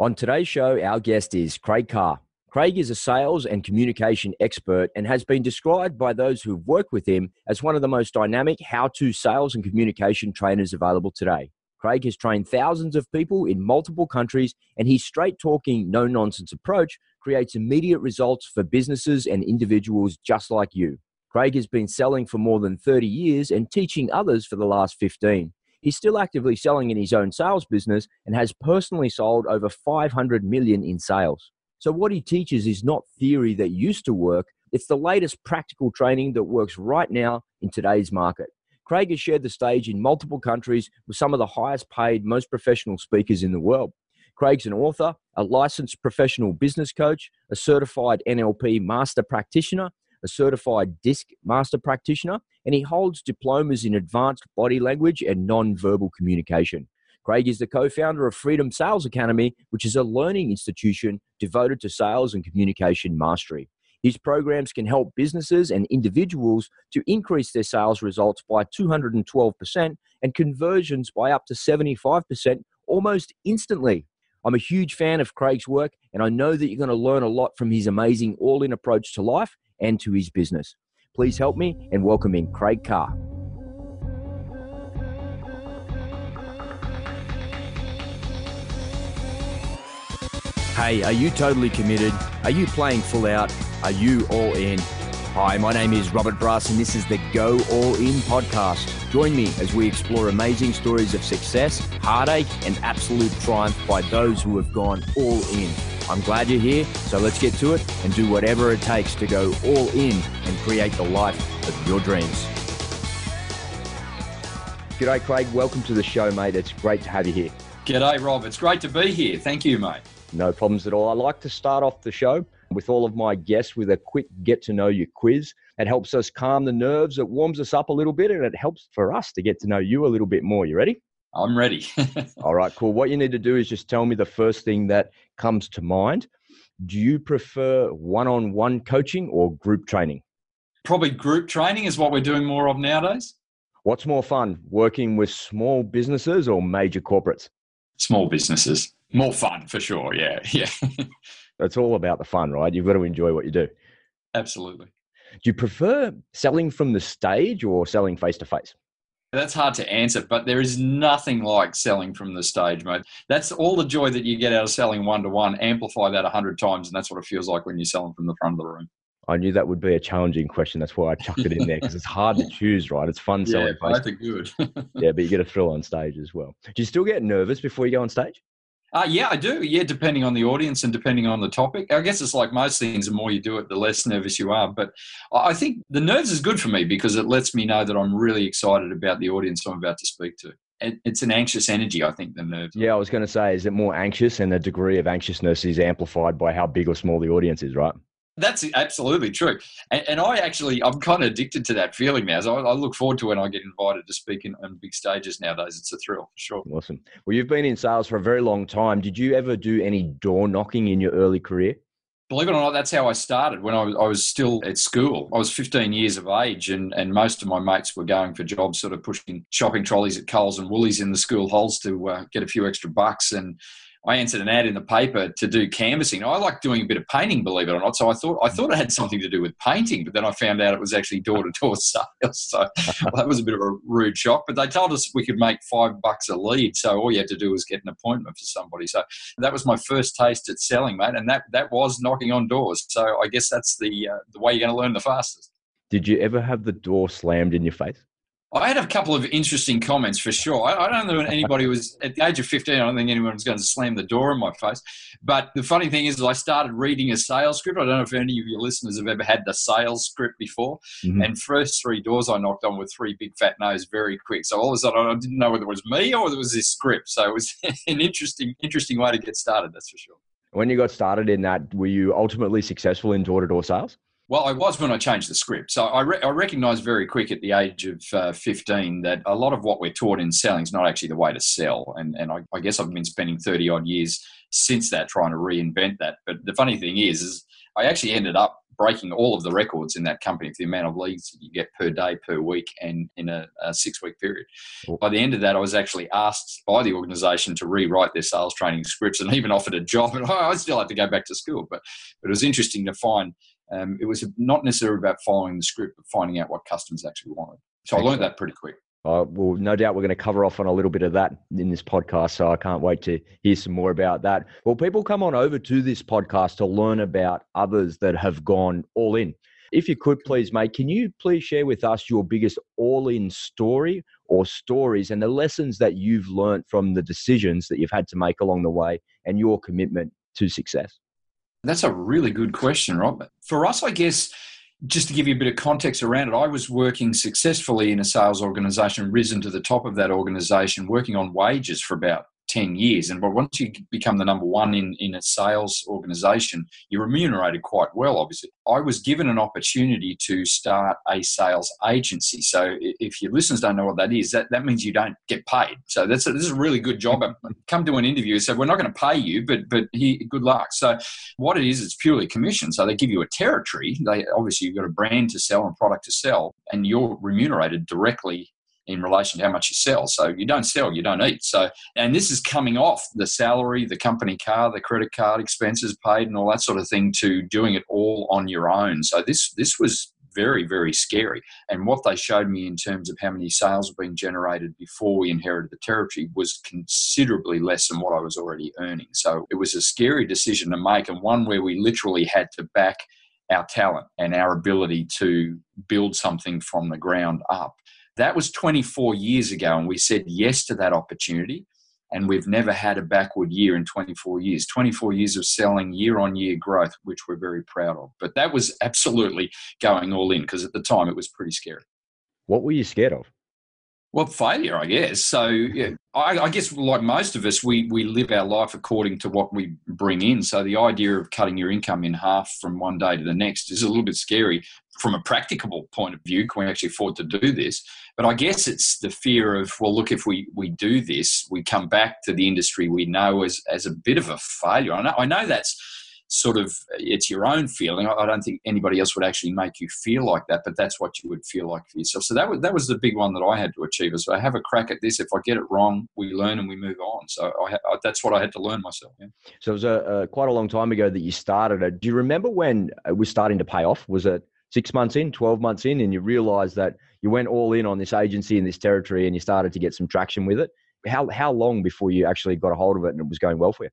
On today's show, our guest is Craig Carr. Craig is a sales and communication expert and has been described by those who've worked with him as one of the most dynamic how to sales and communication trainers available today. Craig has trained thousands of people in multiple countries, and his straight talking, no nonsense approach creates immediate results for businesses and individuals just like you. Craig has been selling for more than 30 years and teaching others for the last 15. He's still actively selling in his own sales business and has personally sold over 500 million in sales. So, what he teaches is not theory that used to work, it's the latest practical training that works right now in today's market. Craig has shared the stage in multiple countries with some of the highest paid, most professional speakers in the world. Craig's an author, a licensed professional business coach, a certified NLP master practitioner, a certified DISC master practitioner, and he holds diplomas in advanced body language and non-verbal communication. Craig is the co founder of Freedom Sales Academy, which is a learning institution devoted to sales and communication mastery. His programs can help businesses and individuals to increase their sales results by 212% and conversions by up to 75% almost instantly. I'm a huge fan of Craig's work, and I know that you're going to learn a lot from his amazing all in approach to life and to his business. Please help me in Craig Carr. Hey, are you totally committed? Are you playing full out? Are you all in? Hi, my name is Robert Brass, and this is the Go All In podcast. Join me as we explore amazing stories of success, heartache, and absolute triumph by those who have gone all in. I'm glad you're here, so let's get to it and do whatever it takes to go all in and create the life of your dreams. G'day, Craig. Welcome to the show, mate. It's great to have you here. G'day, Rob. It's great to be here. Thank you, mate. No problems at all. I like to start off the show with all of my guests with a quick get to know you quiz. It helps us calm the nerves, it warms us up a little bit, and it helps for us to get to know you a little bit more. You ready? I'm ready. all right, cool. What you need to do is just tell me the first thing that comes to mind. Do you prefer one on one coaching or group training? Probably group training is what we're doing more of nowadays. What's more fun, working with small businesses or major corporates? Small businesses more fun for sure. Yeah, yeah. it's all about the fun, right? You've got to enjoy what you do. Absolutely. Do you prefer selling from the stage or selling face to face? That's hard to answer, but there is nothing like selling from the stage, mate. That's all the joy that you get out of selling one to one. Amplify that a hundred times, and that's what it feels like when you're selling from the front of the room. I knew that would be a challenging question. That's why I chucked it in there because it's hard to choose, right? It's fun selling. Yeah, both are good. yeah, but you get a thrill on stage as well. Do you still get nervous before you go on stage? Uh, yeah, I do. Yeah, depending on the audience and depending on the topic. I guess it's like most things, the more you do it, the less nervous you are. But I think the nerves is good for me because it lets me know that I'm really excited about the audience I'm about to speak to. It's an anxious energy, I think, the nerves. Yeah, I was going to say, is it more anxious and the degree of anxiousness is amplified by how big or small the audience is, right? That's absolutely true. And, and, I actually, I'm kind of addicted to that feeling now. So I, I look forward to when I get invited to speak in, on big stages nowadays. It's a thrill for sure. Awesome. Well, you've been in sales for a very long time. Did you ever do any door knocking in your early career? Believe it or not, that's how I started when I was, I was still at school. I was 15 years of age, and, and most of my mates were going for jobs, sort of pushing shopping trolleys at Coles and Woolies in the school halls to uh, get a few extra bucks. And I answered an ad in the paper to do canvassing. I like doing a bit of painting, believe it or not. So I thought I thought it had something to do with painting, but then I found out it was actually door to door sales. So well, that was a bit of a rude shock. But they told us we could make five bucks a lead. So all you had to do was get an appointment for somebody. So that was my first taste at selling, mate, and that that was knocking on doors. So I guess that's the uh, the way you're going to learn the fastest. Did you ever have the door slammed in your face? I had a couple of interesting comments for sure. I, I, don't know anybody was at the age of 15. I don't think anyone was going to slam the door in my face. But the funny thing is, I started reading a sales script. I don't know if any of your listeners have ever had the sales script before. Mm-hmm. And first three doors I knocked on were three big fat no's very quick. So all of a sudden, I didn't know whether it was me or whether it was this script. So it was an interesting, interesting way to get started. That's for sure. When you got started in that, were you ultimately successful in door to door sales? Well, I was when I changed the script. So I, re- I recognised very quick at the age of uh, 15 that a lot of what we're taught in selling is not actually the way to sell. And, and I, I, guess I've been spending 30 odd years since that trying to reinvent that. But the funny thing is, is I actually ended up breaking all of the records in that company for the amount of leads that you get per day, per week, and in a, a six week period. Cool. By the end of that, I was actually asked by the organization to rewrite their sales training scripts and even offered a job. And I still had to go back to school. But, but it was interesting to find um, it was not necessarily about following the script, but finding out what customers actually wanted. So Excellent. I learned that pretty quick. Uh, well, no doubt we're going to cover off on a little bit of that in this podcast. So I can't wait to hear some more about that. Well, people come on over to this podcast to learn about others that have gone all in. If you could please, mate, can you please share with us your biggest all in story or stories and the lessons that you've learned from the decisions that you've had to make along the way and your commitment to success? That's a really good question, Rob. For us, I guess just to give you a bit of context around it, I was working successfully in a sales organization, risen to the top of that organization, working on wages for about 10 years. And but once you become the number one in, in a sales organization, you're remunerated quite well, obviously. I was given an opportunity to start a sales agency. So if your listeners don't know what that is, that, that means you don't get paid. So that's a, this is a really good job. Come to an interview, so we're not going to pay you, but but he, good luck. So what it is, it's purely commission. So they give you a territory. They obviously you've got a brand to sell and product to sell, and you're remunerated directly in relation to how much you sell. So you don't sell, you don't eat. So, and this is coming off the salary, the company car, the credit card expenses paid, and all that sort of thing to doing it all on your own. So this this was very very scary. And what they showed me in terms of how many sales were being generated before we inherited the territory was considerably less than what I was already earning. So it was a scary decision to make, and one where we literally had to back our talent and our ability to build something from the ground up that was 24 years ago, and we said yes to that opportunity. And we've never had a backward year in 24 years. 24 years of selling year on year growth, which we're very proud of. But that was absolutely going all in because at the time it was pretty scary. What were you scared of? Well, failure, I guess. So, yeah, I, I, guess, like most of us, we, we live our life according to what we bring in. So, the idea of cutting your income in half from one day to the next is a little bit scary from a practical point of view. Can we actually afford to do this? But I guess it's the fear of, well, look, if we, we do this, we come back to the industry we know as, as a bit of a failure. I know, I know that's sort of it's your own feeling. I don't think anybody else would actually make you feel like that, but that's what you would feel like for yourself. So that was that was the big one that I had to achieve. So I have a crack at this. If I get it wrong, we learn and we move on. So I, I, that's what I had to learn myself. Yeah. So it was a, a, quite a long time ago that you started it. Do you remember when it was starting to pay off? Was it six months in, twelve months in, and you realize that you went all in on this agency in this territory and you started to get some traction with it? How how long before you actually got a hold of it and it was going well for you?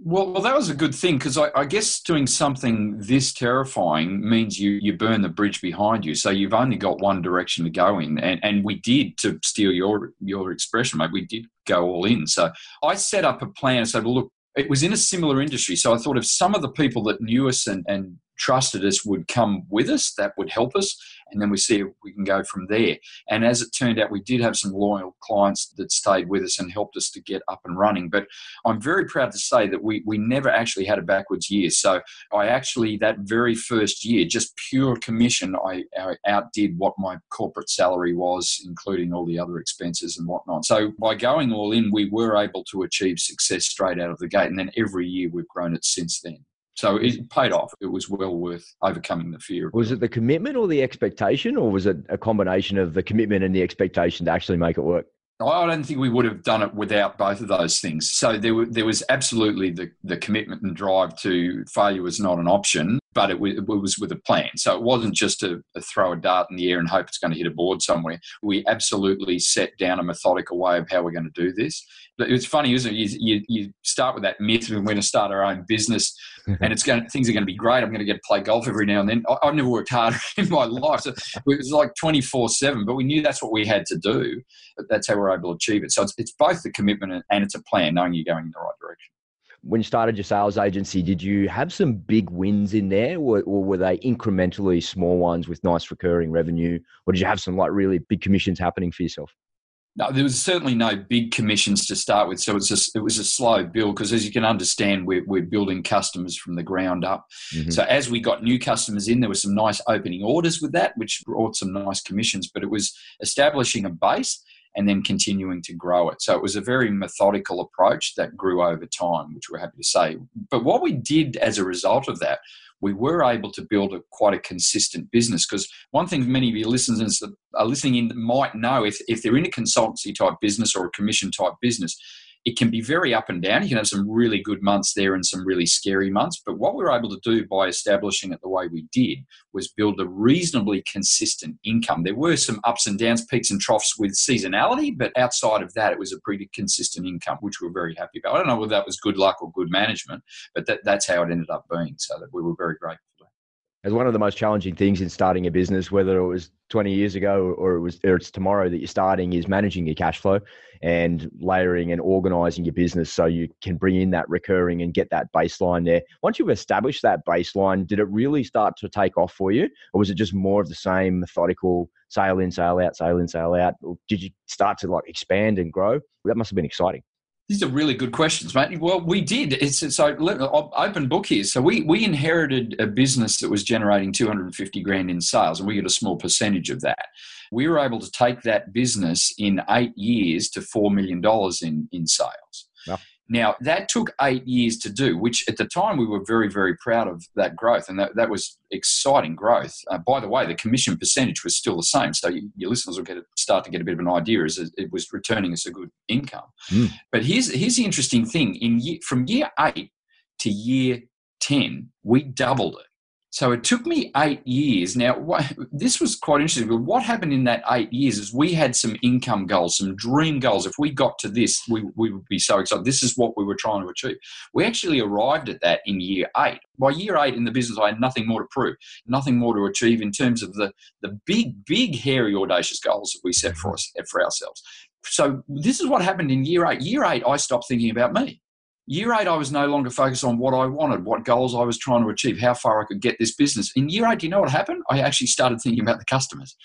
Well, well, that was a good thing because I, I, guess doing something this terrifying means you you burn the bridge behind you. So you've only got one direction to go in, and and we did to steal your your expression, mate. We did go all in. So I set up a plan and said, well, look, it was in a similar industry. So I thought if some of the people that knew us and and trusted us would come with us, that would help us and then we see if we can go from there. And as it turned out, we did have some loyal clients that stayed with us and helped us to get up and running. But I'm very proud to say that we, we never actually had a backwards year. So I actually, that very first year, just pure commission, I, I outdid what my corporate salary was, including all the other expenses and whatnot. So by going all in, we were able to achieve success straight out of the gate. And then every year we've grown it since then. So it paid off. It was well worth overcoming the fear. Was it the commitment or the expectation, or was it a combination of the commitment and the expectation to actually make it work? I don't think we would have done it without both of those things. So there, were, there was absolutely the, the commitment and drive to failure was not an option but it was, it was with a plan. So it wasn't just to throw a dart in the air and hope it's going to hit a board somewhere. We absolutely set down a methodical way of how we're going to do this. It's funny, isn't it? You, you, you start with that myth of we're going to start our own business and it's going to, things are going to be great. I'm going to get to play golf every now and then. I, have never worked harder in my life. So it was like 24 7, but we knew that's what we had to do. That's how we're able to achieve it. So it's, it's both the commitment and it's a plan, knowing you're going in the right direction when you started your sales agency, did you have some big wins in there, or, or, were they incrementally small ones with nice recurring revenue, or did you have some like really big commissions happening for yourself? No, there was certainly no big commissions to start with, so it was a, it was a slow build because, as you can understand, we're, we're building customers from the ground up. Mm-hmm. So as we got new customers in, there were some nice opening orders with that, which brought some nice commissions. But it was establishing a base and then continuing to grow it. So it was a very methodical approach that grew over time, which we're happy to say. But what we did as a result of that we were able to build a quite a consistent business. Because one thing many of your listeners that are listening in might know if, if they're in a consultancy type business or a commission type business, it can be very up and down. You can have some really good months there and some really scary months. But what we were able to do by establishing it the way we did was build a reasonably consistent income. There were some ups and downs, peaks and troughs with seasonality, but outside of that, it was a pretty consistent income, which we were very happy about. I don't know whether that was good luck or good management, but that, that's how it ended up being. So that we were very grateful as one of the most challenging things in starting a business, whether it was 20 years ago or it was or it's tomorrow that you're starting, is managing your cash flow and layering and organizing your business so you can bring in that recurring and get that baseline there. Once you've established that baseline, did it really start to take off for you, or was it just more of the same methodical sale in, sale out, sale in, sale out? Or did you start to like expand and grow? That must have been exciting. These are really good questions, mate. Well, we did. It's so open book here. So we we inherited a business that was generating 250 grand in sales, and we get a small percentage of that. We were able to take that business in eight years to four million dollars in in sales. Now, that took eight years to do, which at the time we were very, very proud of that growth. And that, that was exciting growth. Uh, by the way, the commission percentage was still the same. So you, your listeners will get start to get a bit of an idea as it was returning us a good income. Mm. But here's, here's the interesting thing in year, from year eight to year 10, we doubled it. So it took me eight years. Now, what, this was quite interesting. But what happened in that eight years is we had some income goals, some dream goals. If we got to this, we, we would be so excited. This is what we were trying to achieve. We actually arrived at that in year eight. By year eight in the business, I had nothing more to prove, nothing more to achieve in terms of the, the big, big, hairy, audacious goals that we set for us for ourselves. So this is what happened in year eight. Year eight, I stopped thinking about me. Year eight, I was no longer focused on what I wanted, what goals I was trying to achieve, how far I could get this business. In year eight, do you know what happened? I actually started thinking about the customers.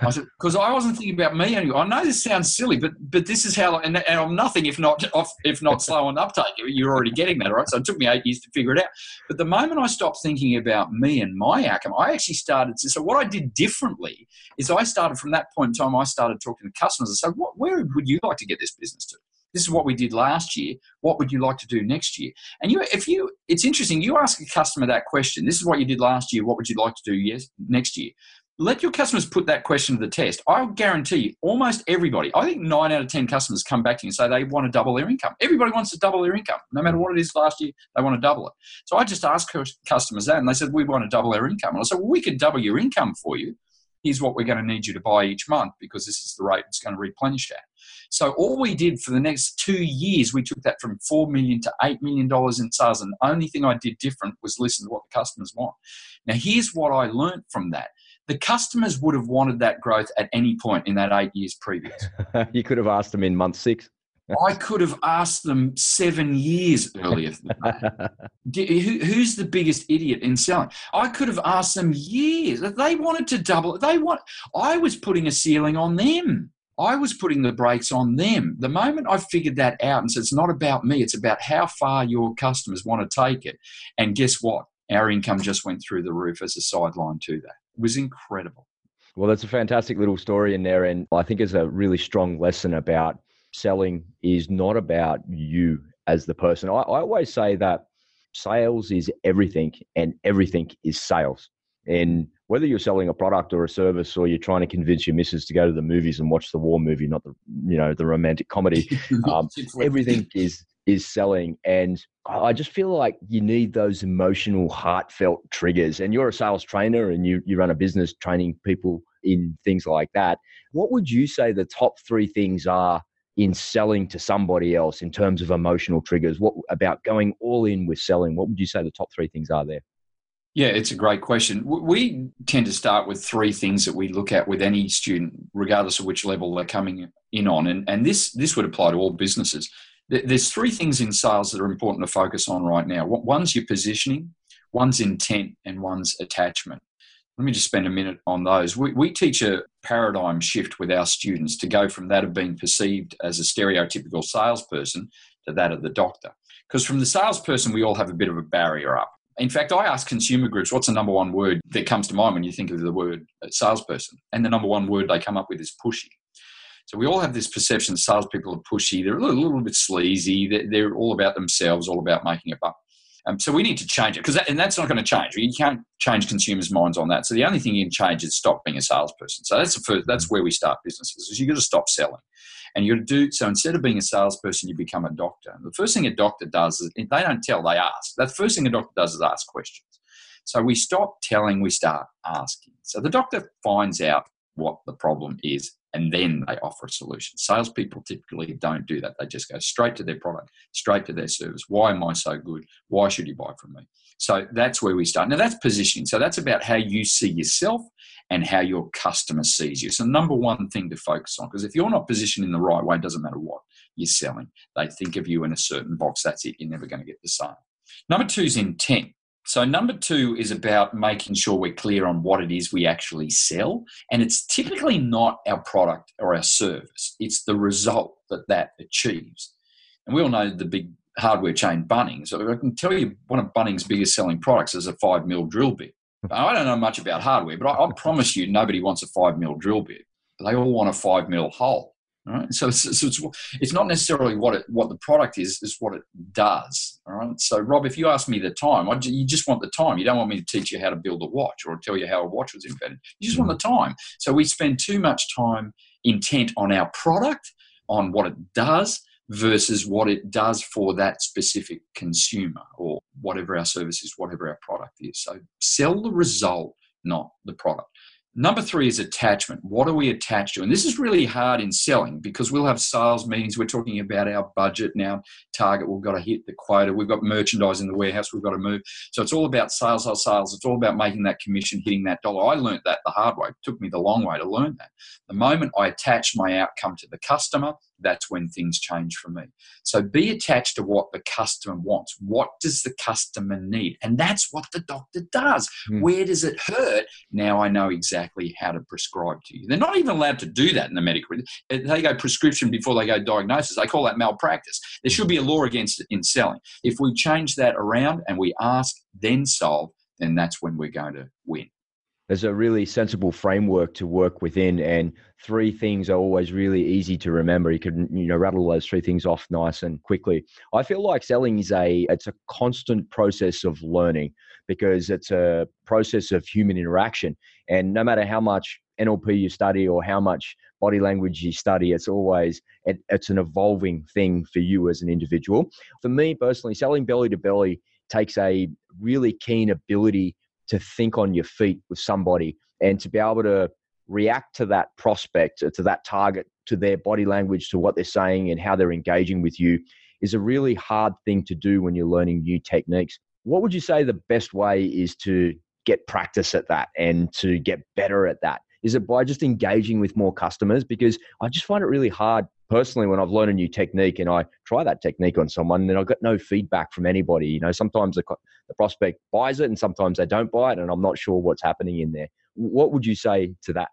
Because I, I, wasn't thinking about me anymore. I know this sounds silly, but but this is how, and, and I'm nothing if not if not slow on uptake. You're already getting that, right? So it took me eight years to figure it out. But the moment I stopped thinking about me and my outcome, I actually started to. So what I did differently is I started from that point in time. I started talking to customers and said, "What? Where would you like to get this business to?" This is what we did last year. What would you like to do next year? And you, if you, it's interesting. You ask a customer that question. This is what you did last year. What would you like to do yes next year? Let your customers put that question to the test. I'll guarantee you, almost everybody, I think nine out of 10 customers come back to you and say they want to double their income. Everybody wants to double their income. No matter what it is last year, they want to double it. So I just asked customers that and they said, we want to double our income. And I said, well, we could double your income for you. Here's what we're going to need you to buy each month because this is the rate it's going to replenish at. So all we did for the next two years, we took that from four million to eight million dollars in sales, and the only thing I did different was listen to what the customers want. Now here's what I learned from that. The customers would have wanted that growth at any point in that eight years previous. you could have asked them in month six. I could have asked them seven years earlier. who's the biggest idiot in selling? I could have asked them years. They wanted to double. They want. I was putting a ceiling on them. I was putting the brakes on them. The moment I figured that out and said, it's not about me, it's about how far your customers want to take it. And guess what? Our income just went through the roof as a sideline to that. It was incredible. Well, that's a fantastic little story in there. And I think it's a really strong lesson about selling is not about you as the person. I, I always say that sales is everything and everything is sales. And whether you're selling a product or a service or you're trying to convince your missus to go to the movies and watch the war movie, not the you know the romantic comedy, um, everything is is selling. And I just feel like you need those emotional, heartfelt triggers. And you're a sales trainer and you you run a business training people in things like that. What would you say the top three things are in selling to somebody else in terms of emotional triggers? What about going all in with selling? What would you say the top three things are there? Yeah, it's a great question. We tend to start with three things that we look at with any student, regardless of which level they're coming in on. And, and this, this would apply to all businesses. There's three things in sales that are important to focus on right now. One's your positioning, one's intent, and one's attachment. Let me just spend a minute on those. We, we teach a paradigm shift with our students to go from that of being perceived as a stereotypical salesperson to that of the doctor. Because from the salesperson, we all have a bit of a barrier up in fact, I ask consumer groups, what's the number one word that comes to mind when you think of the word salesperson? And the number one word they come up with is pushy. So we all have this perception that salespeople are pushy. They're a little, little bit sleazy. They're, they're, all about themselves, all about making a buck. Um, so we need to change it because that, and that's not going to change. You can't change consumers' minds on that. So the only thing you can change is stop being a salesperson. So that's the first, that's where we start businesses. Is you got to stop selling, and you do so instead of being a salesperson, you become a doctor. And the first thing a doctor does is they don't tell, they ask. The first thing a doctor does is ask questions. So we stop telling, we start asking. So the doctor finds out what the problem is and then they offer a solution. Salespeople typically don't do that. They just go straight to their product, straight to their service. Why am I so good? Why should you buy from me? So that's where we start. Now that's positioning. So that's about how you see yourself and how your customer sees you. So number one thing to focus on, because if you're not positioned in the right way, it doesn't matter what you're selling. They think of you in a certain box. That's it. You're never going to get the sale. Number two is intent. So, number two is about making sure we're clear on what it is we actually sell. And it's typically not our product or our service, it's the result that that achieves. And we all know the big hardware chain Bunnings. I can tell you one of Bunnings' biggest selling products is a five mil drill bit. I don't know much about hardware, but I, I promise you nobody wants a five mil drill bit. They all want a five mil hole. Right? So, it's, it's, it's, not necessarily what it, what the product is, is what it does. All right. So, Rob, if you ask me the time, I, you just want the time. You don't want me to teach you how to build a watch or tell you how a watch was invented. You just want the time. So, we spend too much time intent on our product, on what it does, versus what it does for that specific consumer or whatever our service is, whatever our product is. So, sell the result, not the product. Number three is attachment. What are we attached to? And this is really hard in selling because we'll have sales meetings. We're talking about our budget now, target. We've got to hit the quota. We've got merchandise in the warehouse. We've got to move. So it's all about sales, sales, sales. It's all about making that commission, hitting that dollar. I learned that the hard way. It took me the long way to learn that. The moment I attach my outcome to the customer, that's when things change for me. So be attached to what the customer wants. What does the customer need? And that's what the doctor does. Mm. Where does it hurt? Now I know exactly how to prescribe to you. They're not even allowed to do that in the medical. They go prescription before they go diagnosis. They call that malpractice. There should be a law against it in selling. If we change that around and we ask, then solve, then that's when we're going to win there's a really sensible framework to work within and three things are always really easy to remember. You can you know rattle those three things off nice and quickly. I feel like selling is a it's a constant process of learning because it's a process of human interaction and no matter how much nlp you study or how much body language you study it's always it, it's an evolving thing for you as an individual. For me personally selling belly to belly takes a really keen ability to think on your feet with somebody and to be able to react to that prospect, to that target, to their body language, to what they're saying, and how they're engaging with you is a really hard thing to do when you're learning new techniques. What would you say the best way is to get practice at that and to get better at that? Is it by just engaging with more customers? Because I just find it really hard personally when I've learned a new technique and I try that technique on someone then I've got no feedback from anybody. You know, sometimes the, the prospect buys it and sometimes they don't buy it, and I'm not sure what's happening in there. What would you say to that?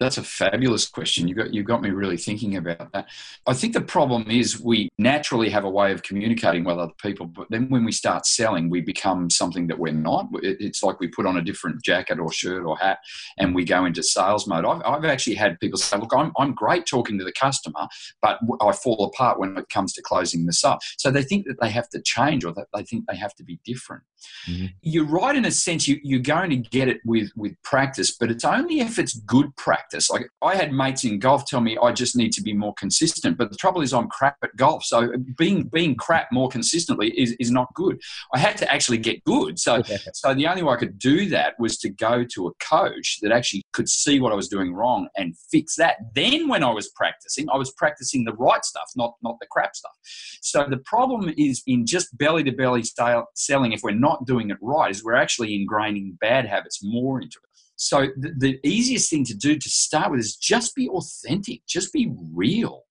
That's a fabulous question. You got you got me really thinking about that. I think the problem is we naturally have a way of communicating with other people, but then when we start selling, we become something that we're not. It's like we put on a different jacket or shirt or hat, and we go into sales mode. I've, I've actually had people say, "Look, I'm I'm great talking to the customer, but I fall apart when it comes to closing this up." So they think that they have to change, or that they think they have to be different. Mm-hmm. You're right in a sense. You, you're going to get it with with practice, but it's only if it's good practice. Like I had mates in golf tell me I just need to be more consistent. But the trouble is I'm crap at golf. So being being crap more consistently is, is not good. I had to actually get good. So so the only way I could do that was to go to a coach that actually could see what I was doing wrong and fix that. Then when I was practicing, I was practicing the right stuff, not not the crap stuff. So the problem is in just belly to belly selling if we're not doing it right is we're actually ingraining bad habits more into it. So the, the easiest thing to do to start with is just be authentic, just be real.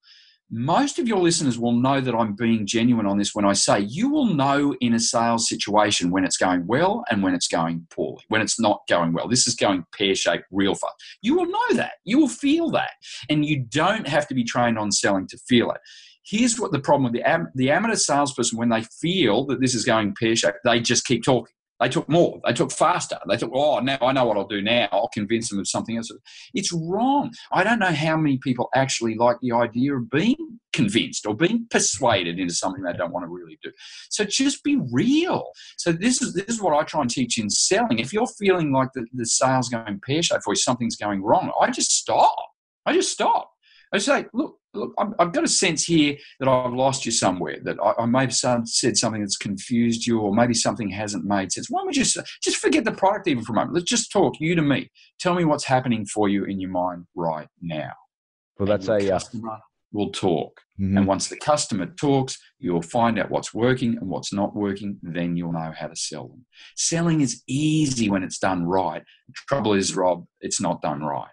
Most of your listeners will know that I'm being genuine on this when I say you will know in a sales situation when it's going well and when it's going poorly, when it's not going well. This is going pear shaped real fast. You will know that. You will feel that. And you don't have to be trained on selling to feel it. Here's what the problem with the, am- the amateur salesperson, when they feel that this is going pear shaped, they just keep talking They took more. They took faster. They thought, oh, now I know what I'll do now. I'll convince them of something else. It's wrong. I don't know how many people actually like the idea of being convinced or being persuaded into something they don't want to really do. So just be real. So this is this is what I try and teach in selling. If you're feeling like the, the sales going pear shaped or something's going wrong, I just stop. I just stop. I say, look, look, I've got a sense here that I've lost you somewhere, that I, I may have said something that's confused you, or maybe something hasn't made sense. Why don't we just just forget the product even for a moment? Let's just talk, you to me. Tell me what's happening for you in your mind right now. Well, that's a uh, customer uh, will talk, mm-hmm. and once the customer talks, you'll find out what's working and what's not working. Then you'll know how to sell them. Selling is easy when it's done right. The trouble is, Rob, it's not done right.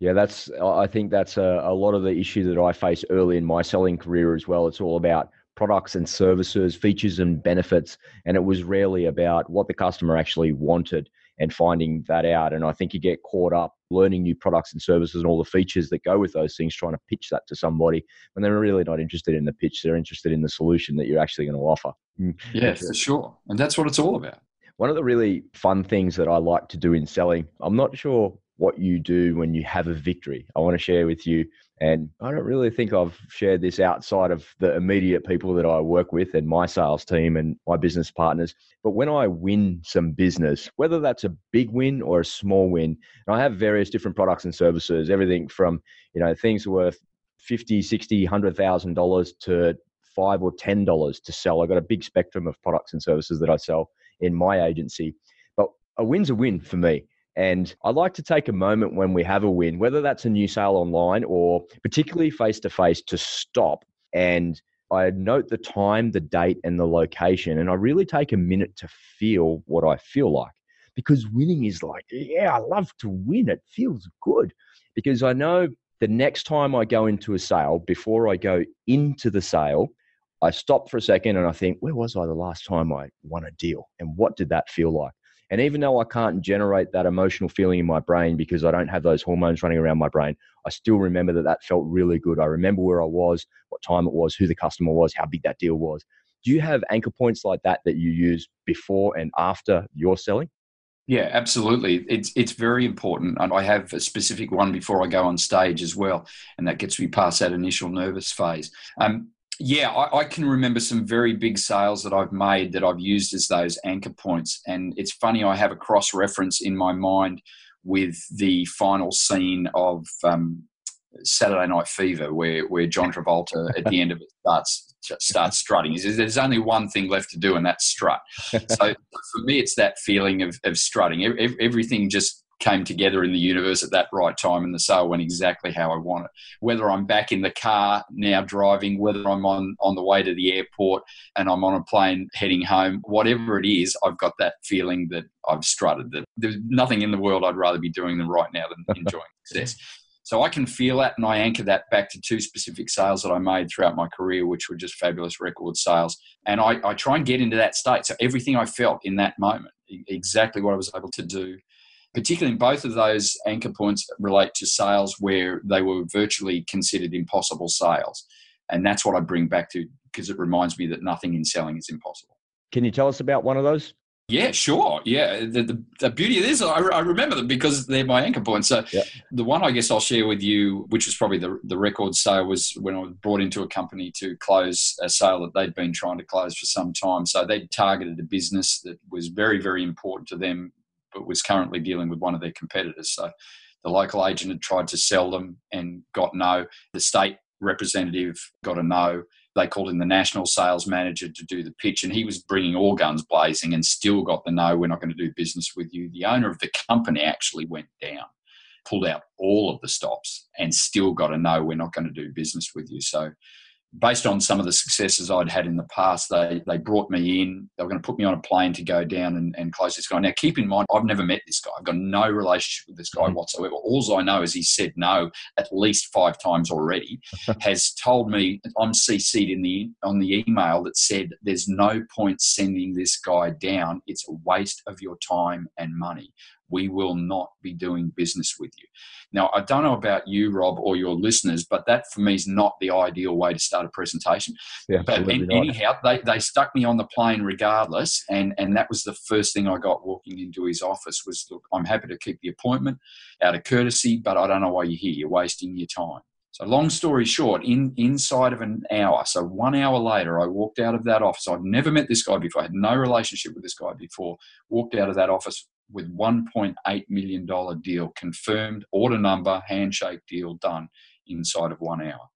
Yeah, that's. I think that's a, a lot of the issue that I face early in my selling career as well. It's all about products and services, features and benefits, and it was rarely about what the customer actually wanted and finding that out. And I think you get caught up learning new products and services and all the features that go with those things, trying to pitch that to somebody, and they're really not interested in the pitch. They're interested in the solution that you're actually going to offer. Mm. Yeah, for sure. And that's what it's all about. One of the really fun things that I like to do in selling, I'm not sure what you do when you have a victory. I want to share with you. And I don't really think I've shared this outside of the immediate people that I work with and my sales team and my business partners. But when I win some business, whether that's a big win or a small win, and I have various different products and services, everything from, you know, things worth 50, 60, $100,000 to five or $10 to sell. I've got a big spectrum of products and services that I sell in my agency. But a win's a win for me. And I like to take a moment when we have a win, whether that's a new sale online or particularly face to face, to stop and I note the time, the date, and the location. And I really take a minute to feel what I feel like because winning is like, yeah, I love to win. It feels good because I know the next time I go into a sale, before I go into the sale, I stop for a second and I think, where was I the last time I won a deal? And what did that feel like? And even though I can't generate that emotional feeling in my brain because I don't have those hormones running around my brain, I still remember that that felt really good. I remember where I was, what time it was, who the customer was, how big that deal was. Do you have anchor points like that that you use before and after your selling? Yeah, absolutely. It's it's very important, and I have a specific one before I go on stage as well, and that gets me past that initial nervous phase. Um, yeah, I, I, can remember some very big sales that I've made that I've used as those anchor points. And it's funny, I have a cross reference in my mind with the final scene of um, Saturday Night Fever, where, where John Travolta at the end of it starts starts strutting. He says, "There's only one thing left to do, and that's strut." so for me, it's that feeling of, of strutting. Everything just came together in the universe at that right time and the sale went exactly how I want it. Whether I'm back in the car now driving, whether I'm on, on the way to the airport and I'm on a plane heading home, whatever it is, I've got that feeling that I've strutted. That there's nothing in the world I'd rather be doing than right now than enjoying success. So I can feel that and I anchor that back to two specific sales that I made throughout my career, which were just fabulous record sales. And I, I try and get into that state. So everything I felt in that moment, exactly what I was able to do particularly in both of those anchor points relate to sales where they were virtually considered impossible sales. And that's what I bring back to because it reminds me that nothing in selling is impossible. Can you tell us about one of those? Yeah, sure. Yeah, the, the, the beauty of this, I, I, remember them because they're my anchor points. So yep. the one I guess I'll share with you, which was probably the, the record sale, was when I was brought into a company to close a sale that they'd been trying to close for some time. So they'd targeted a business that was very, very important to them but was currently dealing with one of their competitors. So the local agent had tried to sell them and got no. The state representative got a no. They called in the national sales manager to do the pitch, and he was bringing all guns blazing and still got the no, we're not going to do business with you. The owner of the company actually went down, pulled out all of the stops, and still got a no, we're not going to do business with you. So based on some of the successes I'd had in the past, they they brought me in. They were going to put me on a plane to go down and, and close this guy. Now, keep in mind, I've never met this guy. I've got no relationship with this guy mm-hmm. whatsoever. All I know is he said no at least five times already. has told me I'm CC'd in the on the email that said there's no point sending this guy down. It's a waste of your time and money. We will not be doing business with you. Now, I don't know about you, Rob, or your listeners, but that for me is not the ideal way to start a presentation. Yeah, but anyhow, they, they stuck me on the plane regardless, and, and that was the first thing I got walking into his office was, look, I'm happy to keep the appointment out of courtesy, but I don't know why you're here. You're wasting your time. So, long story short, in inside of an hour, so one hour later, I walked out of that office. I'd never met this guy before. I had no relationship with this guy before. Walked out of that office with 1.8 million dollar deal confirmed, order number, handshake deal done inside of one hour.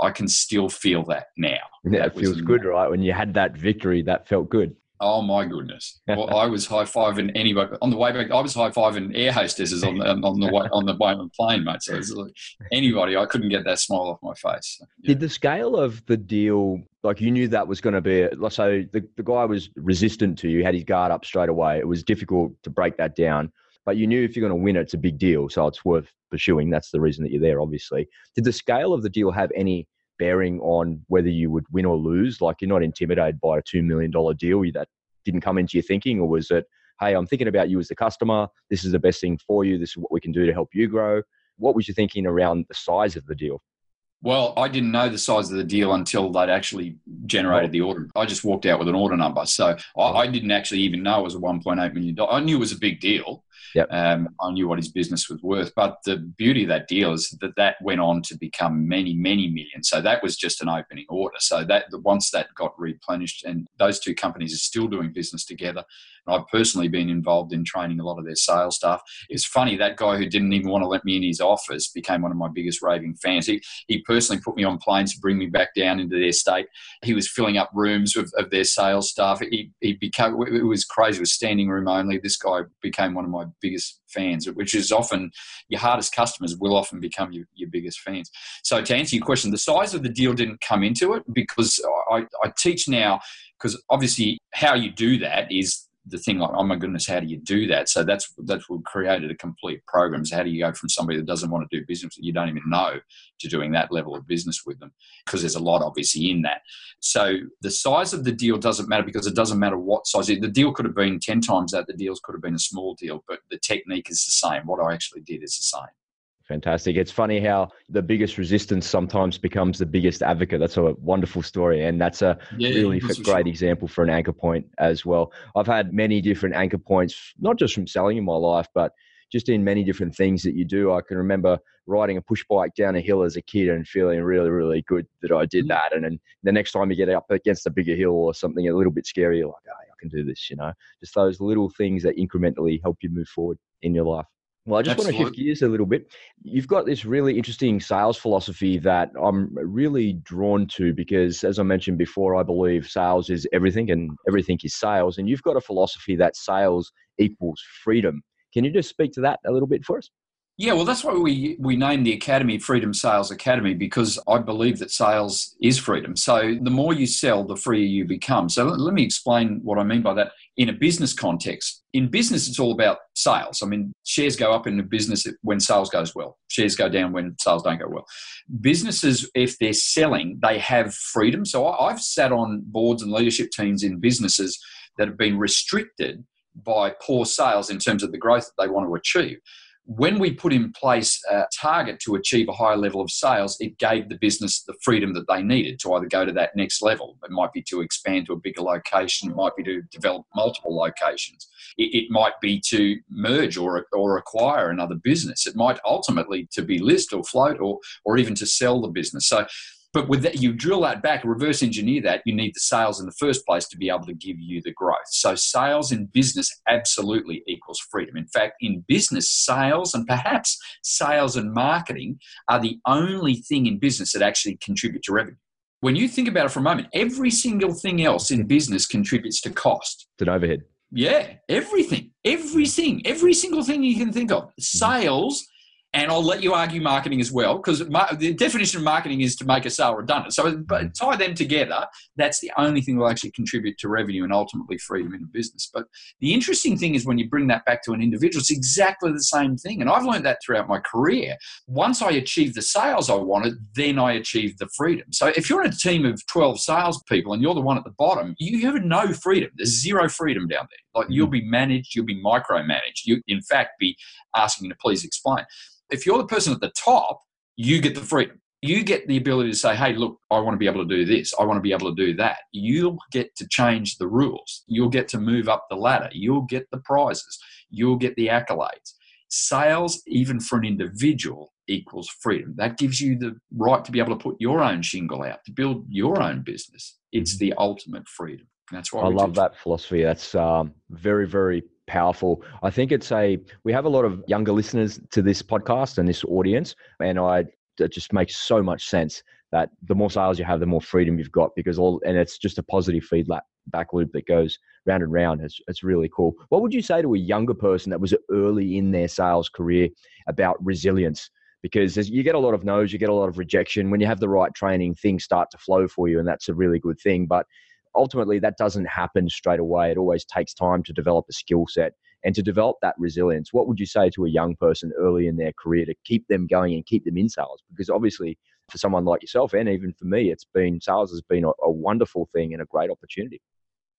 I can still feel that now. Yeah, it feels good, right? When you had that victory, that felt good. Oh my goodness! Well, I was high fiving anybody on the way back. I was high fiving air hostesses on the on the way on the way on the plane, mate. So like anybody, I couldn't get that smile off my face. Yeah. Did the scale of the deal, like you knew that was going to be, so the the guy was resistant to you, had his guard up straight away. It was difficult to break that down, but you knew if you're going to win, it's a big deal, so it's worth pursuing. That's the reason that you're there, obviously. Did the scale of the deal have any? bearing on whether you would win or lose? Like you're not intimidated by a $2 million deal that didn't come into your thinking? Or was it, hey, I'm thinking about you as the customer. This is the best thing for you. This is what we can do to help you grow. What was you thinking around the size of the deal? Well, I didn't know the size of the deal until they'd actually generated the order. I just walked out with an order number. So I, I didn't actually even know it was a $1.8 million. I knew it was a big deal. Yep. Um, I knew what his business was worth. But the beauty of that deal is that that went on to become many, many millions. So that was just an opening order. So that once that got replenished, and those two companies are still doing business together. And I've personally been involved in training a lot of their sales staff. It's funny that guy who didn't even want to let me in his office became one of my biggest raving fans. He he personally put me on planes to bring me back down into their state. He was filling up rooms of, of their sales staff. He he became it was crazy. It was standing room only. This guy became one of my biggest fans, which is often your hardest customers will often become your, your biggest fans. So to answer your question, the size of the deal didn't come into it because I, I teach now because obviously how you do that is the thing like, oh my goodness, how do you do that? So that's that's what created a complete program. So how do you go from somebody that doesn't want to do business that you don't even know to doing that level of business with them? Because there's a lot obviously in that. So the size of the deal doesn't matter because it doesn't matter what size. The deal could have been ten times that. The deals could have been a small deal, but the technique is the same. What I actually did is the same. Fantastic. It's funny how the biggest resistance sometimes becomes the biggest advocate. That's a wonderful story. And that's a yeah, really great sure. example for an anchor point as well. I've had many different anchor points, not just from selling in my life, but just in many different things that you do. I can remember riding a push bike down a hill as a kid and feeling really, really good that I did mm. that. And then the next time you get up against a bigger hill or something a little bit scary, you're like, oh, I can do this, you know, just those little things that incrementally help you move forward in your life. Well, I just Absolutely. want to shift gears a little bit. You've got this really interesting sales philosophy that I'm really drawn to because, as I mentioned before, I believe sales is everything and everything is sales. And you've got a philosophy that sales equals freedom. Can you just speak to that a little bit for us? Yeah, well, that's why we, we named the Academy Freedom Sales Academy because I believe that sales is freedom. So the more you sell, the freer you become. So let, let me explain what I mean by that in a business context. In business, it's all about sales. I mean, shares go up in a business when sales goes well. Shares go down when sales don't go well. Businesses, if they're selling, they have freedom. So I've sat on boards and leadership teams in businesses that have been restricted by poor sales in terms of the growth that they want to achieve when we put in place a target to achieve a higher level of sales, it gave the business the freedom that they needed to either go to that next level. It might be to expand to a bigger location, it might be to develop multiple locations, it, it might be to merge or, or acquire another business, it might ultimately to be list or float or, or even to sell the business. So but with that, you drill that back, reverse engineer that, you need the sales in the first place to be able to give you the growth. So sales in business absolutely equals freedom. In fact, in business, sales and perhaps sales and marketing are the only thing in business that actually contribute to revenue. When you think about it for a moment, every single thing else in business contributes to cost. It's an overhead. Yeah, everything, everything, every single thing you can think of. Mm-hmm. Sales and I'll let you argue marketing as well, because the definition of marketing is to make a sale redundant. So, but tie them together. That's the only thing that will actually contribute to revenue and ultimately freedom in a business. But the interesting thing is when you bring that back to an individual, it's exactly the same thing. And I've learned that throughout my career. Once I achieved the sales I wanted, then I achieved the freedom. So, if you're in a team of 12 salespeople and you're the one at the bottom, you have no freedom. There's zero freedom down there. Like you'll mm-hmm. be managed, you'll be micromanaged. You, in fact, be asking to please explain if you're the person at the top, you get the freedom. You get the ability to say, hey, look, I want to be able to do this. I want to be able to do that. You'll get to change the rules. You'll get to move up the ladder. You'll get the prizes. You'll get the accolades. Sales, even for an individual, equals freedom. That gives you the right to be able to put your own shingle out, to build your own business. It's the ultimate freedom. That's why I love that philosophy. That's um, very, very powerful. I think it's a we have a lot of younger listeners to this podcast and this audience, and I it just makes so much sense that the more sales you have, the more freedom you've got because all and it's just a positive feedback back loop that goes round and round. It's, it's really cool. What would you say to a younger person that was early in their sales career about resilience? Because you get a lot of no's, you get a lot of rejection. When you have the right training, things start to flow for you, and that's a really good thing. But ultimately that doesn't happen straight away. It always takes time to develop a skill set and to develop that resilience. What would you say to a young person early in their career to keep them going and keep them in sales? Because obviously, for someone like yourself, and even for me, it's been sales has been a, a wonderful thing and a great opportunity.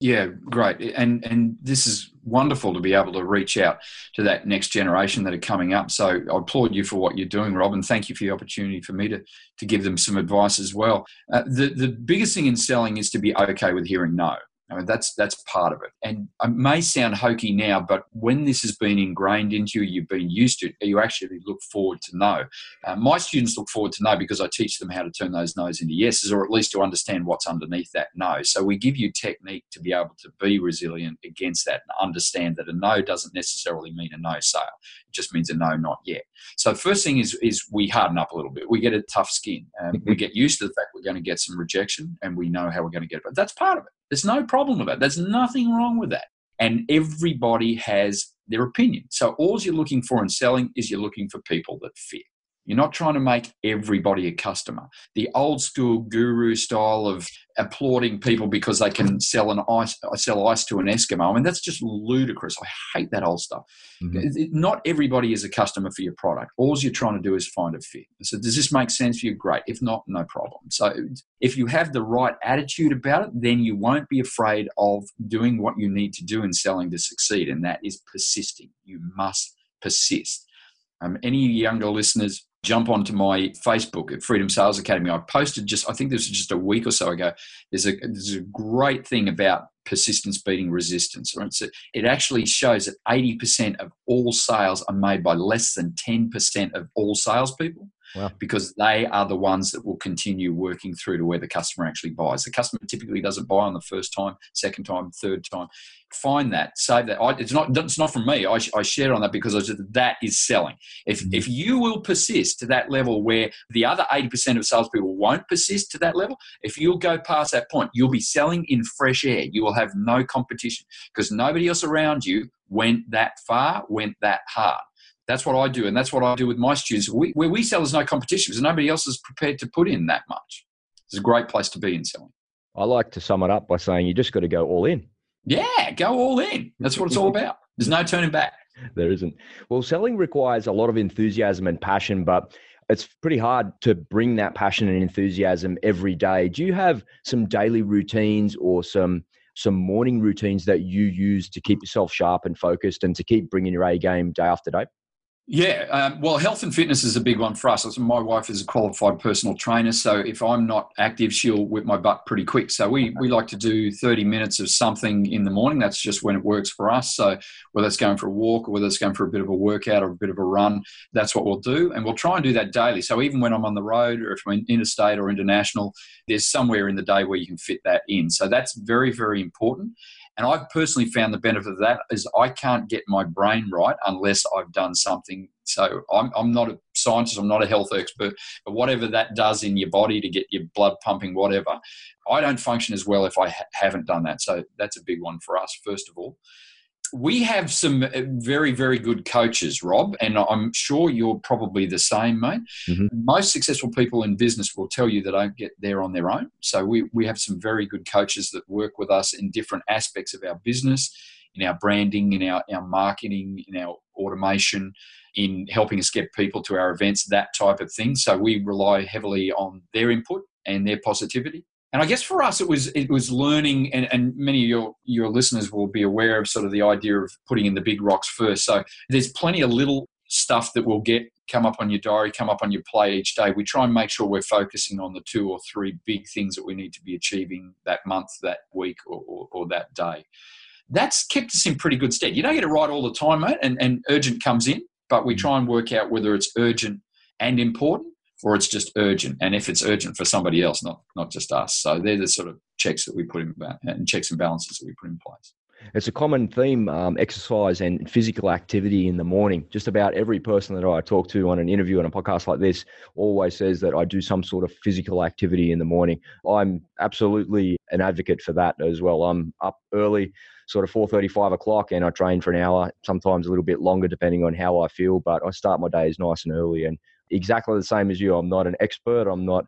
Yeah, great. And and this is wonderful to be able to reach out to that next generation that are coming up. So I applaud you for what you're doing, Rob, and thank you for the opportunity for me to to give them some advice as well. Uh, the the biggest thing in selling is to be okay with hearing no. I mean, that's that's part of it. And it may sound hokey now, but when this has been ingrained into you, you've been used to it, you actually look forward to no. Uh, my students look forward to no because I teach them how to turn those no's into yeses, or at least to understand what's underneath that no. So we give you technique to be able to be resilient against that and understand that a no doesn't necessarily mean a no sale. It just means a no, not yet. So first thing is is we harden up a little bit. We get a tough skin. Um, we get used to the fact we're going to get some rejection, and we know how we're going to get it. But that's part of it. There's no problem with that. There's nothing wrong with that. And everybody has their opinion. So all you're looking for in selling is you're looking for people that fit. You're not trying to make everybody a customer. The old school guru style of applauding people because they can sell an ice sell ice to an Eskimo. I mean, that's just ludicrous. I hate that old stuff. Mm-hmm. Not everybody is a customer for your product. All you're trying to do is find a fit. So does this make sense for you? Great. If not, no problem. So if you have the right attitude about it, then you won't be afraid of doing what you need to do in selling to succeed, and that is persisting. You must persist. Um, any younger listeners jump onto my Facebook at Freedom Sales Academy. I posted just, I think this was just a week or so ago. There's a, there's a great thing about persistence beating resistance. Right? So it actually shows that 80% of all sales are made by less than 10% of all salespeople. Wow. Because they are the ones that will continue working through to where the customer actually buys. The customer typically doesn't buy on the first time, second time, third time find that, save that. I, it's not it's not from me. I, I shared on that because I said that is selling. If mm-hmm. if you will persist to that level where the other eighty percent of salespeople won't persist to that level, if you'll go past that point, you'll be selling in fresh air. You will have no competition because nobody else around you went that far, went that hard. That's what I do, and that's what I do with my students. We, where we sell, there's no competition because nobody else is prepared to put in that much. It's a great place to be in selling. I like to sum it up by saying you just got to go all in. Yeah, go all in. That's what it's all about. There's no turning back. There isn't. Well, selling requires a lot of enthusiasm and passion, but it's pretty hard to bring that passion and enthusiasm every day. Do you have some daily routines or some some morning routines that you use to keep yourself sharp and focused and to keep bringing your A game day after day? Yeah, um, well, health and fitness is a big one for us. My wife is a qualified personal trainer, so if I'm not active, she'll whip my butt pretty quick. So we we like to do 30 minutes of something in the morning. That's just when it works for us. So whether it's going for a walk or whether it's going for a bit of a workout or a bit of a run, that's what we'll do, and we'll try and do that daily. So even when I'm on the road or if I'm interstate or international, there's somewhere in the day where you can fit that in. So that's very very important. And I've personally found the benefit of that is I can't get my brain right unless I've done something. So I'm, I'm not a scientist, I'm not a health expert, but whatever that does in your body to get your blood pumping, whatever, I don't function as well if I ha- haven't done that. So that's a big one for us, first of all. We have some uh, very, very good coaches, Rob, and I'm sure you're probably the same, mate. Mm-hmm. Most successful people in business will tell you they don't get there on their own. So we, we have some very good coaches that work with us in different aspects of our business, in our branding, in our, our marketing, in our automation, in helping us get people to our events, that type of thing. So we rely heavily on their input and their positivity and I guess for us, it was it was learning, and, and many of your your listeners will be aware of sort of the idea of putting in the big rocks first. So there's plenty of little stuff that will get come up on your diary, come up on your play each day. We try and make sure we're focusing on the two or three big things that we need to be achieving that month, that week, or, or, or that day. That's kept us in pretty good stead. You don't get it right all the time, mate, and, and urgent comes in, but we mm. try and work out whether it's urgent and important or it's just urgent. And if it's urgent for somebody else, not not just us. So they're the sort of checks that we put in and checks and balances that we put in place. It's a common theme, um, exercise and physical activity in the morning. Just about every person that I talk to on an interview on a podcast like this always says that I do some sort of physical activity in the morning. I'm absolutely an advocate for that as well. I'm up early, sort of 4.30, 5 o'clock, and I train for an hour, sometimes a little bit longer depending on how I feel, but I start my days nice and early and exactly the same as you. I'm not an expert. I'm not,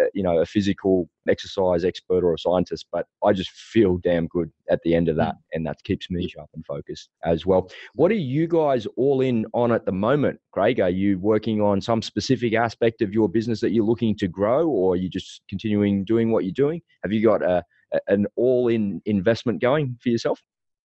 uh, you know, a physical exercise expert or a scientist, but I just feel damn good at the end of that. Mm. And that keeps me sharp and focused as well. What are you guys all in on at the moment, Craig? Are you working on some specific aspect of your business that you're looking to grow, or are you just continuing doing what you're doing? Have you got a, an all in investment going for yourself?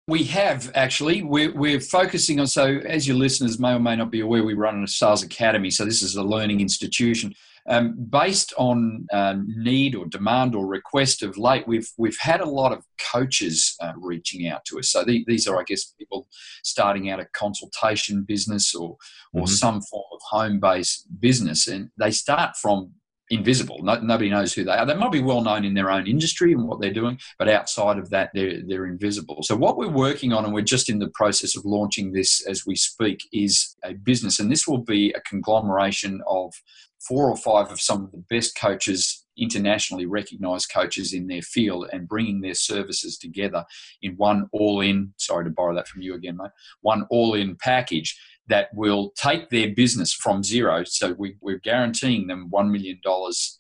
We have actually. We're, we're focusing on, so as your listeners may or may not be aware, we run a sales academy. So this is a learning institution. Um, based on um, need or demand or request of late, we've we've had a lot of coaches uh, reaching out to us. So the, these are, I guess, people starting out a consultation business or or mm-hmm. some form of home based business, and they start from invisible. No, nobody knows who they are. They might be well known in their own industry and what they're doing, but outside of that, they're, they're invisible. So, what we're working on, and we're just in the process of launching this as we speak, is a business. And this will be a conglomeration of four or five of some of the best coaches, internationally recognized coaches in their field, and bringing their services together in one all in, sorry to borrow that from you again, mate, one all in package that will take their business from zero. So we, are guaranteeing them $1 million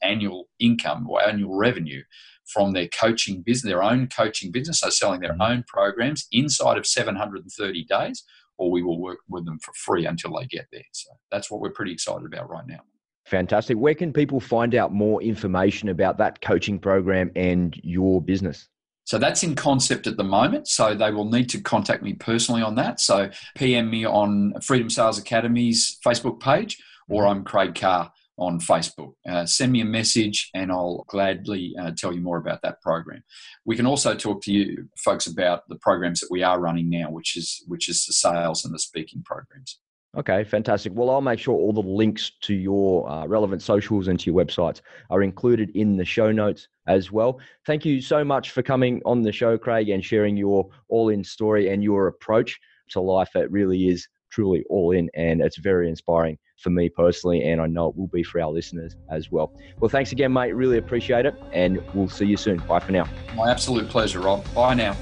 annual income or annual revenue from their coaching business, their own coaching business, so selling their mm-hmm. own programs inside of 730 days, or we will work with them for free until they get there. So that's what we're pretty excited about right now. Fantastic. Where can people find out more information about that coaching program and your business? So that's in concept at the moment. So they will need to contact me personally on that. So PM me on Freedom Sales Academy's Facebook page, or I'm Craig Carr on Facebook. Uh, send me a message and I'll gladly uh, tell you more about that program. We can also talk to you folks about the programs that we are running now, which is which is the sales and the speaking programs. Okay, fantastic. Well, I'll make sure all the links to your uh, relevant socials and to your websites are included in the show notes as well. Thank you so much for coming on the show, Craig, and sharing your all in story and your approach to life. It really is truly all in, and it's very inspiring for me personally, and I know it will be for our listeners as well. Well, thanks again, mate. Really appreciate it, and we'll see you soon. Bye for now. My absolute pleasure, Rob. Bye now.